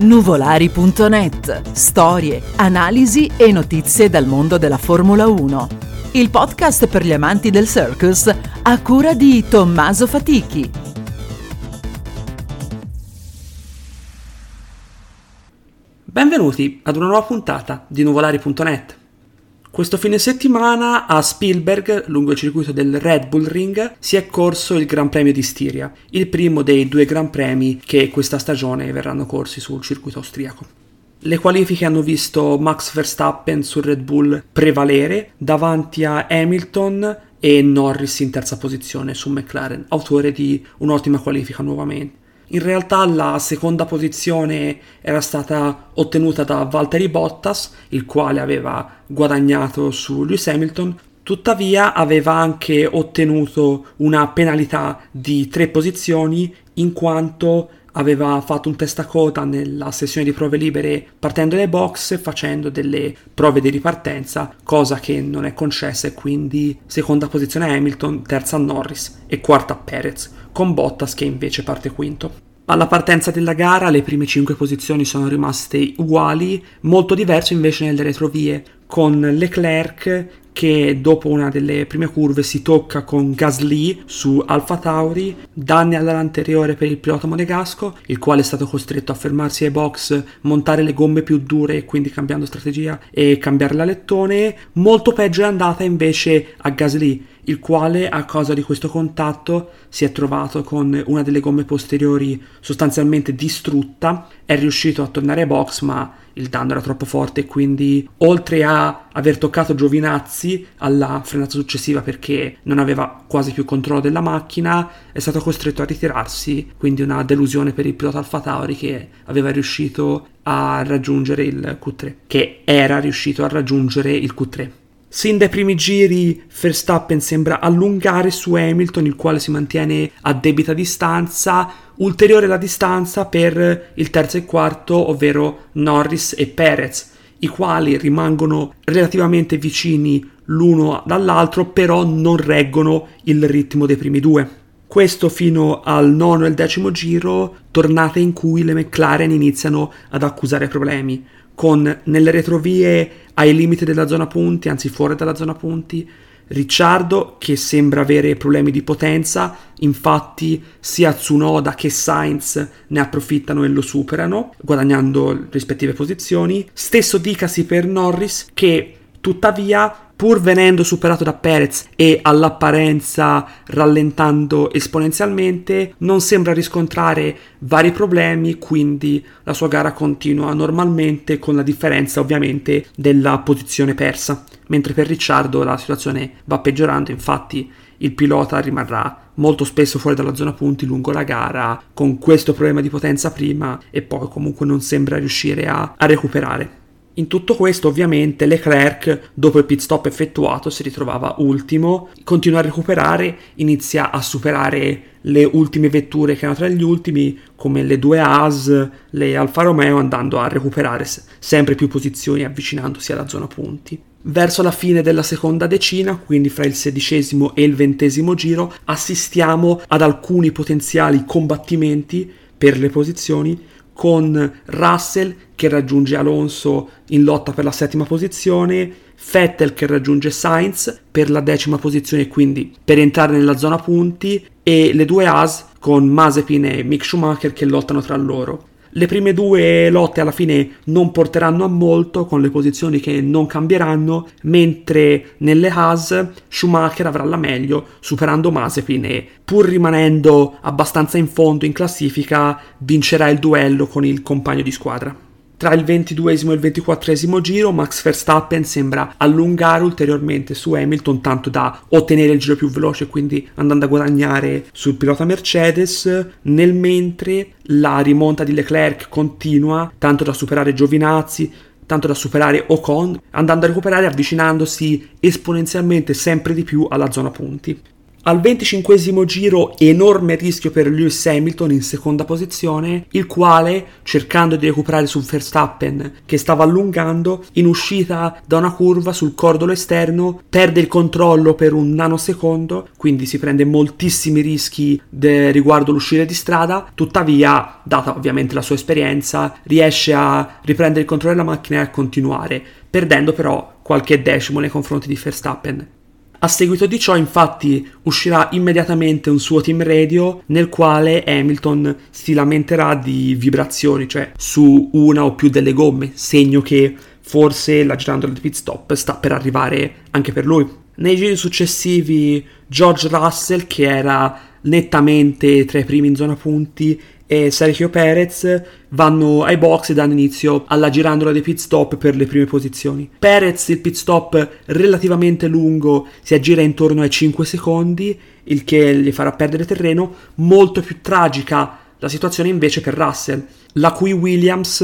Nuvolari.net. Storie, analisi e notizie dal mondo della Formula 1. Il podcast per gli amanti del circus a cura di Tommaso Fatichi. Benvenuti ad una nuova puntata di Nuvolari.net. Questo fine settimana a Spielberg, lungo il circuito del Red Bull Ring, si è corso il Gran Premio di Stiria, il primo dei due Gran Premi che questa stagione verranno corsi sul circuito austriaco. Le qualifiche hanno visto Max Verstappen sul Red Bull prevalere davanti a Hamilton e Norris in terza posizione su McLaren, autore di un'ottima qualifica nuovamente. In realtà la seconda posizione era stata ottenuta da Valtteri Bottas, il quale aveva guadagnato su Lewis Hamilton, tuttavia aveva anche ottenuto una penalità di tre posizioni in quanto aveva fatto un testacoda nella sessione di prove libere partendo dai box e facendo delle prove di ripartenza, cosa che non è concessa e quindi seconda posizione Hamilton, terza Norris e quarta Perez, con Bottas che invece parte quinto. Alla partenza della gara le prime 5 posizioni sono rimaste uguali, molto diverso invece nelle retrovie, con Leclerc che dopo una delle prime curve si tocca con Gasly su Alfa Tauri, danni all'ala anteriore per il pilota monegasco, il quale è stato costretto a fermarsi ai box, montare le gomme più dure, quindi cambiando strategia e cambiare la lettone. Molto peggio è andata invece a Gasly, il quale a causa di questo contatto si è trovato con una delle gomme posteriori sostanzialmente distrutta, è riuscito a tornare ai box ma il danno era troppo forte quindi oltre a aver toccato Giovinazzi alla frenata successiva perché non aveva quasi più controllo della macchina è stato costretto a ritirarsi quindi una delusione per il pilota Alfa Tauri che aveva riuscito a raggiungere il Q3 che era riuscito a raggiungere il Q3 Sin dai primi giri Verstappen sembra allungare su Hamilton, il quale si mantiene a debita distanza, ulteriore la distanza per il terzo e quarto, ovvero Norris e Perez, i quali rimangono relativamente vicini l'uno dall'altro, però non reggono il ritmo dei primi due. Questo fino al nono e al decimo giro, tornate in cui le McLaren iniziano ad accusare problemi con nelle retrovie ai limiti della zona punti, anzi fuori dalla zona punti, Ricciardo che sembra avere problemi di potenza, infatti sia Tsunoda che Sainz ne approfittano e lo superano, guadagnando rispettive posizioni. Stesso dicasi per Norris che tuttavia pur venendo superato da Perez e all'apparenza rallentando esponenzialmente, non sembra riscontrare vari problemi, quindi la sua gara continua normalmente con la differenza ovviamente della posizione persa, mentre per Ricciardo la situazione va peggiorando, infatti il pilota rimarrà molto spesso fuori dalla zona punti lungo la gara con questo problema di potenza prima e poi comunque non sembra riuscire a, a recuperare. In tutto questo, ovviamente, Leclerc, dopo il pit stop effettuato, si ritrovava ultimo, continua a recuperare, inizia a superare le ultime vetture che erano tra gli ultimi, come le due Haas, le Alfa Romeo, andando a recuperare sempre più posizioni, avvicinandosi alla zona punti. Verso la fine della seconda decina, quindi fra il sedicesimo e il ventesimo giro, assistiamo ad alcuni potenziali combattimenti per le posizioni con Russell che raggiunge Alonso in lotta per la settima posizione, Vettel che raggiunge Sainz per la decima posizione, quindi per entrare nella zona punti, e le due As con Mazepin e Mick Schumacher che lottano tra loro. Le prime due lotte alla fine non porteranno a molto con le posizioni che non cambieranno, mentre nelle Haas Schumacher avrà la meglio superando Mazepin e pur rimanendo abbastanza in fondo in classifica vincerà il duello con il compagno di squadra. Tra il 22 e il 24 giro Max Verstappen sembra allungare ulteriormente su Hamilton tanto da ottenere il giro più veloce quindi andando a guadagnare sul pilota Mercedes nel mentre la rimonta di Leclerc continua tanto da superare Giovinazzi tanto da superare Ocon andando a recuperare avvicinandosi esponenzialmente sempre di più alla zona punti. Al 25 giro enorme rischio per Lewis Hamilton in seconda posizione, il quale, cercando di recuperare su Verstappen che stava allungando, in uscita da una curva sul cordolo esterno perde il controllo per un nanosecondo, quindi si prende moltissimi rischi de- riguardo l'uscita di strada, tuttavia, data ovviamente la sua esperienza, riesce a riprendere il controllo della macchina e a continuare, perdendo però qualche decimo nei confronti di Verstappen. A seguito di ciò, infatti, uscirà immediatamente un suo team radio nel quale Hamilton si lamenterà di vibrazioni, cioè su una o più delle gomme, segno che forse la girandola di pit stop sta per arrivare anche per lui. Nei giri successivi, George Russell, che era nettamente tra i primi in zona punti, e Sergio Perez vanno ai box e danno inizio alla girandola dei pit stop per le prime posizioni. Perez il pit stop relativamente lungo si aggira intorno ai 5 secondi, il che gli farà perdere terreno, molto più tragica la situazione invece per Russell, la cui Williams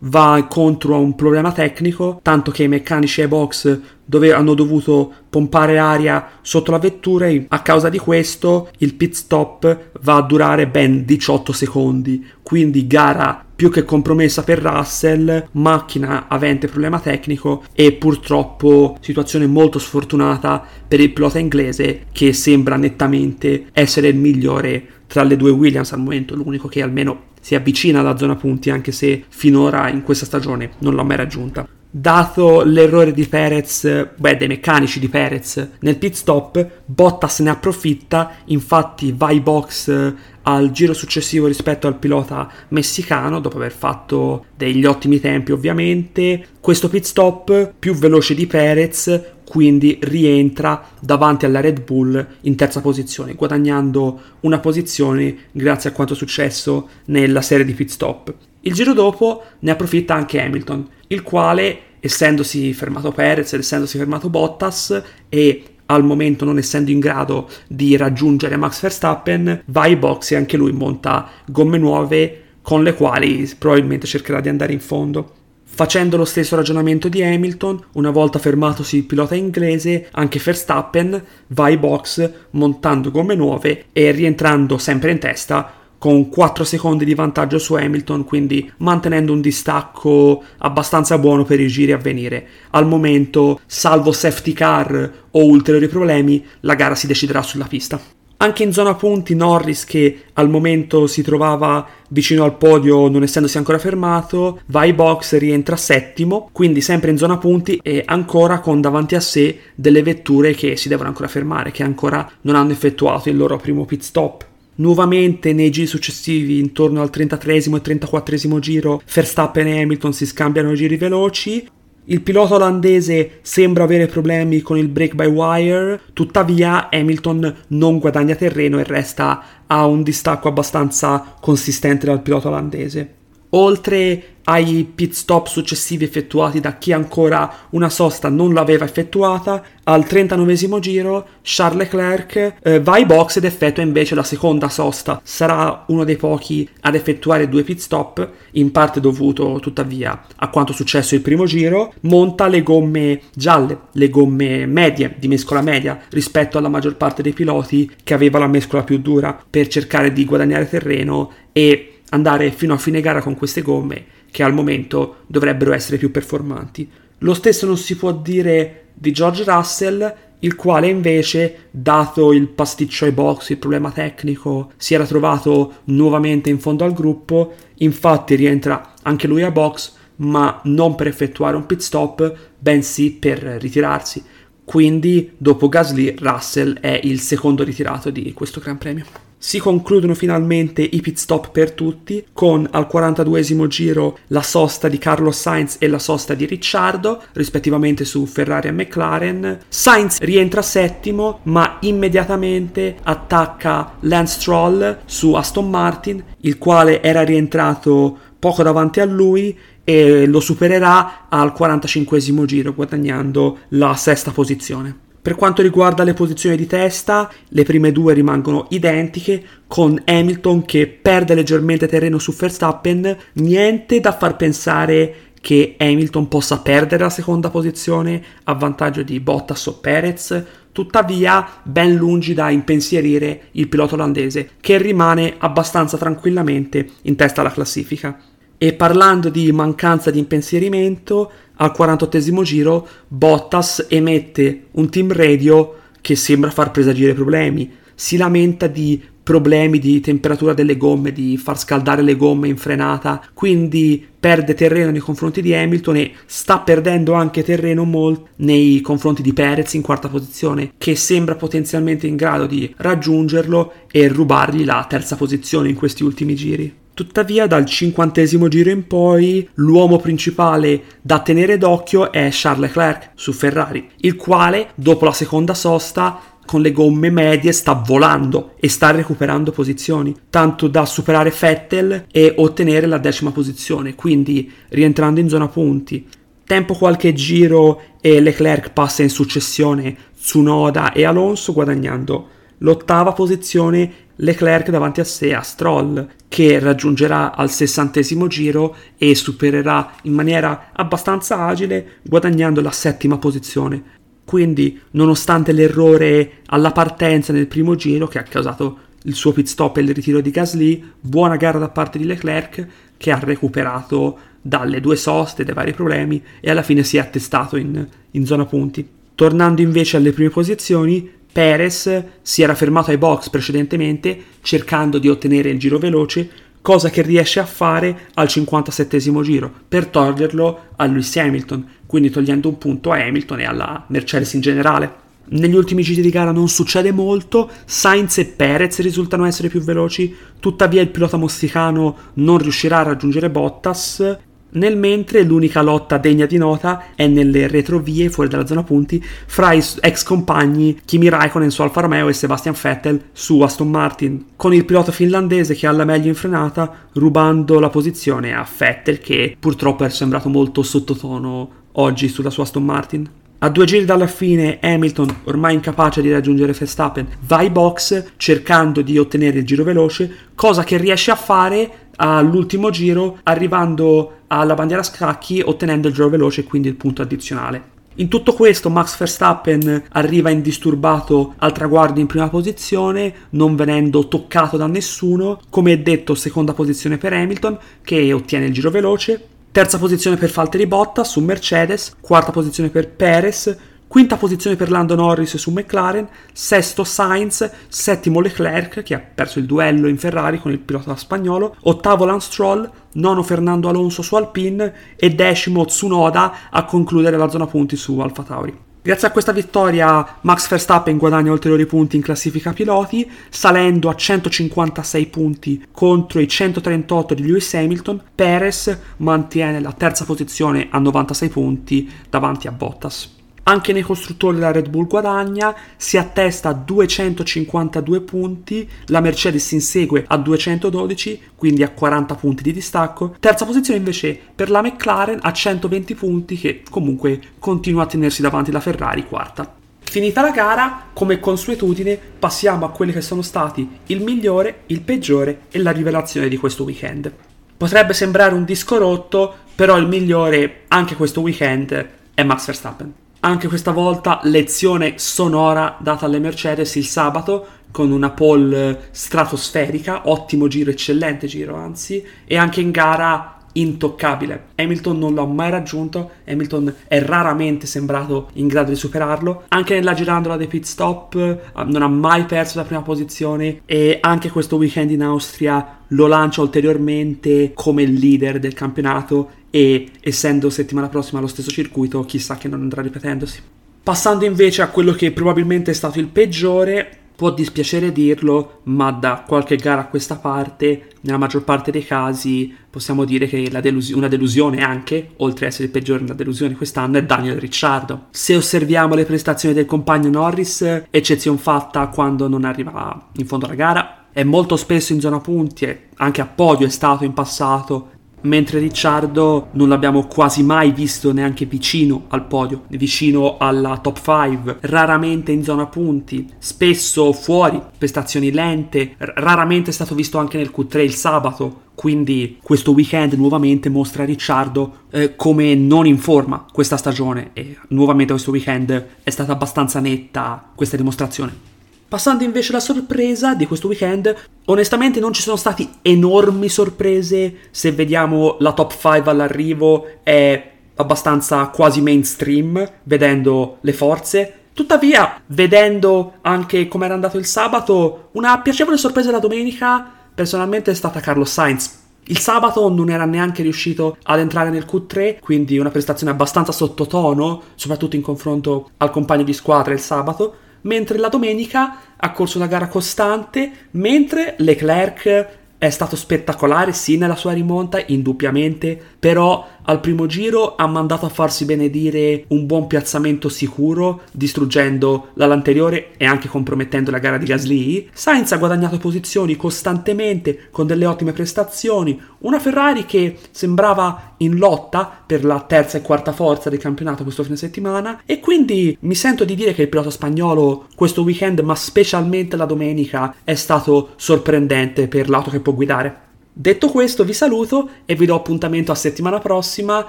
va contro a un problema tecnico, tanto che i meccanici ai box dove hanno dovuto pompare aria sotto la vettura e a causa di questo il pit stop va a durare ben 18 secondi, quindi gara più che compromessa per Russell, macchina avente problema tecnico e purtroppo situazione molto sfortunata per il pilota inglese che sembra nettamente essere il migliore tra le due Williams al momento, l'unico che almeno si avvicina alla zona punti anche se finora in questa stagione non l'ha mai raggiunta. Dato l'errore di Perez, beh, dei meccanici di Perez nel pit stop, Bottas ne approfitta, infatti va ai box eh, al giro successivo rispetto al pilota messicano, dopo aver fatto degli ottimi tempi ovviamente. Questo pit stop più veloce di Perez, quindi rientra davanti alla Red Bull in terza posizione, guadagnando una posizione grazie a quanto successo nella serie di pit stop. Il giro dopo ne approfitta anche Hamilton, il quale, essendosi fermato Perez ed essendosi fermato Bottas e al momento non essendo in grado di raggiungere Max Verstappen, va ai box e anche lui monta gomme nuove con le quali probabilmente cercherà di andare in fondo. Facendo lo stesso ragionamento di Hamilton, una volta fermatosi il pilota inglese, anche Verstappen va ai box montando gomme nuove e rientrando sempre in testa con 4 secondi di vantaggio su Hamilton, quindi mantenendo un distacco abbastanza buono per i giri a venire. Al momento, salvo safety car o ulteriori problemi, la gara si deciderà sulla pista. Anche in zona punti Norris, che al momento si trovava vicino al podio non essendosi ancora fermato, va ai box, rientra settimo, quindi sempre in zona punti e ancora con davanti a sé delle vetture che si devono ancora fermare, che ancora non hanno effettuato il loro primo pit stop. Nuovamente nei giri successivi, intorno al 33 e 34 giro, Verstappen e Hamilton si scambiano i giri veloci. Il pilota olandese sembra avere problemi con il break by wire, tuttavia Hamilton non guadagna terreno e resta a un distacco abbastanza consistente dal pilota olandese. Oltre ai pit stop successivi effettuati da chi ancora una sosta non l'aveva effettuata, al 39 giro Charles Leclerc eh, va ai box ed effettua invece la seconda sosta. Sarà uno dei pochi ad effettuare due pit stop, in parte dovuto tuttavia a quanto successo il primo giro. Monta le gomme gialle, le gomme medie, di mescola media, rispetto alla maggior parte dei piloti che aveva la mescola più dura per cercare di guadagnare terreno e andare fino a fine gara con queste gomme che al momento dovrebbero essere più performanti. Lo stesso non si può dire di George Russell, il quale invece, dato il pasticcio ai box, il problema tecnico, si era trovato nuovamente in fondo al gruppo, infatti rientra anche lui a box, ma non per effettuare un pit stop, bensì per ritirarsi. Quindi, dopo Gasly, Russell è il secondo ritirato di questo Gran Premio. Si concludono finalmente i pit stop per tutti, con al 42 giro la sosta di Carlos Sainz e la sosta di Ricciardo, rispettivamente su Ferrari e McLaren. Sainz rientra settimo, ma immediatamente attacca Lance Stroll su Aston Martin, il quale era rientrato poco davanti a lui e lo supererà al 45 giro, guadagnando la sesta posizione. Per quanto riguarda le posizioni di testa, le prime due rimangono identiche, con Hamilton che perde leggermente terreno su Verstappen, niente da far pensare che Hamilton possa perdere la seconda posizione a vantaggio di Bottas o Perez, tuttavia ben lungi da impensierire il pilota olandese, che rimane abbastanza tranquillamente in testa alla classifica. E parlando di mancanza di impensierimento, al 48 giro Bottas emette un team radio che sembra far presagire problemi. Si lamenta di problemi di temperatura delle gomme, di far scaldare le gomme in frenata, quindi perde terreno nei confronti di Hamilton e sta perdendo anche terreno molto nei confronti di Perez in quarta posizione, che sembra potenzialmente in grado di raggiungerlo e rubargli la terza posizione in questi ultimi giri. Tuttavia, dal cinquantesimo giro in poi, l'uomo principale da tenere d'occhio è Charles Leclerc su Ferrari, il quale, dopo la seconda sosta, con le gomme medie sta volando e sta recuperando posizioni, tanto da superare Vettel e ottenere la decima posizione, quindi rientrando in zona punti. Tempo qualche giro e Leclerc passa in successione Tsunoda e Alonso guadagnando l'ottava posizione Leclerc davanti a sé a Stroll che raggiungerà al sessantesimo giro e supererà in maniera abbastanza agile guadagnando la settima posizione quindi, nonostante l'errore alla partenza nel primo giro che ha causato il suo pit stop e il ritiro di Gasly, buona gara da parte di Leclerc che ha recuperato dalle due soste, dai vari problemi e alla fine si è attestato in, in zona punti. Tornando invece alle prime posizioni, Perez si era fermato ai box precedentemente cercando di ottenere il giro veloce, cosa che riesce a fare al 57 giro per toglierlo a Lewis Hamilton, quindi togliendo un punto a Hamilton e alla Mercedes in generale. Negli ultimi giri di gara non succede molto, Sainz e Perez risultano essere più veloci, tuttavia il pilota mosticano non riuscirà a raggiungere Bottas nel mentre l'unica lotta degna di nota è nelle retrovie fuori dalla zona punti fra i ex compagni Kimi Raikkonen su Alfa Romeo e Sebastian Vettel su Aston Martin, con il pilota finlandese che ha la meglio in frenata rubando la posizione a Vettel che purtroppo è sembrato molto sottotono oggi sulla sua Aston Martin. A due giri dalla fine Hamilton, ormai incapace di raggiungere Verstappen, va ai box cercando di ottenere il giro veloce, cosa che riesce a fare all'ultimo giro arrivando alla bandiera scacchi ottenendo il giro veloce e quindi il punto addizionale. In tutto questo Max Verstappen arriva indisturbato al traguardo in prima posizione, non venendo toccato da nessuno, come detto seconda posizione per Hamilton che ottiene il giro veloce, terza posizione per Valtteri Bottas su Mercedes, quarta posizione per Perez, Quinta posizione per Lando Norris su McLaren, sesto Sainz, settimo Leclerc che ha perso il duello in Ferrari con il pilota spagnolo, ottavo Lance Stroll, nono Fernando Alonso su Alpine e decimo Tsunoda a concludere la zona punti su Alfa Tauri. Grazie a questa vittoria Max Verstappen guadagna ulteriori punti in classifica piloti, salendo a 156 punti contro i 138 di Lewis Hamilton. Perez mantiene la terza posizione a 96 punti davanti a Bottas. Anche nei costruttori la Red Bull guadagna, si attesta a 252 punti, la Mercedes insegue a 212, quindi a 40 punti di distacco. Terza posizione invece per la McLaren a 120 punti che comunque continua a tenersi davanti la Ferrari quarta. Finita la gara, come consuetudine, passiamo a quelli che sono stati il migliore, il peggiore e la rivelazione di questo weekend. Potrebbe sembrare un disco rotto, però il migliore anche questo weekend è Max Verstappen. Anche questa volta lezione sonora data alle Mercedes il sabato con una pole stratosferica, ottimo giro, eccellente giro anzi, e anche in gara intoccabile. Hamilton non l'ha mai raggiunto, Hamilton è raramente sembrato in grado di superarlo, anche nella girandola dei pit stop eh, non ha mai perso la prima posizione e anche questo weekend in Austria lo lancia ulteriormente come leader del campionato e essendo settimana prossima allo stesso circuito chissà che non andrà ripetendosi. Passando invece a quello che probabilmente è stato il peggiore, Può dispiacere dirlo, ma da qualche gara a questa parte, nella maggior parte dei casi, possiamo dire che delus- una delusione anche, oltre ad essere peggiore una delusione quest'anno, è Daniel Ricciardo. Se osserviamo le prestazioni del compagno Norris, eccezione fatta quando non arriva in fondo alla gara, è molto spesso in zona punti, anche a podio è stato in passato, mentre Ricciardo non l'abbiamo quasi mai visto neanche vicino al podio, vicino alla top 5, raramente in zona punti, spesso fuori, prestazioni lente, raramente è stato visto anche nel Q3 il sabato, quindi questo weekend nuovamente mostra Ricciardo eh, come non in forma questa stagione e nuovamente questo weekend è stata abbastanza netta questa dimostrazione. Passando invece alla sorpresa di questo weekend, onestamente non ci sono stati enormi sorprese, se vediamo la top 5 all'arrivo è abbastanza quasi mainstream, vedendo le forze. Tuttavia, vedendo anche come era andato il sabato, una piacevole sorpresa la domenica personalmente è stata Carlos Sainz. Il sabato non era neanche riuscito ad entrare nel Q3, quindi una prestazione abbastanza sottotono, soprattutto in confronto al compagno di squadra il sabato mentre la domenica ha corso una gara costante, mentre Leclerc è stato spettacolare, sì, nella sua rimonta, indubbiamente, però al primo giro ha mandato a farsi benedire un buon piazzamento sicuro, distruggendo l'anteriore e anche compromettendo la gara di Gasly. Sainz ha guadagnato posizioni costantemente con delle ottime prestazioni, una Ferrari che sembrava in lotta per la terza e quarta forza del campionato questo fine settimana e quindi mi sento di dire che il pilota spagnolo questo weekend, ma specialmente la domenica, è stato sorprendente per l'auto che può guidare. Detto questo vi saluto e vi do appuntamento a settimana prossima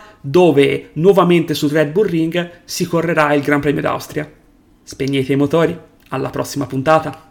dove nuovamente sul Red Bull Ring si correrà il Gran Premio d'Austria. Spegnete i motori, alla prossima puntata.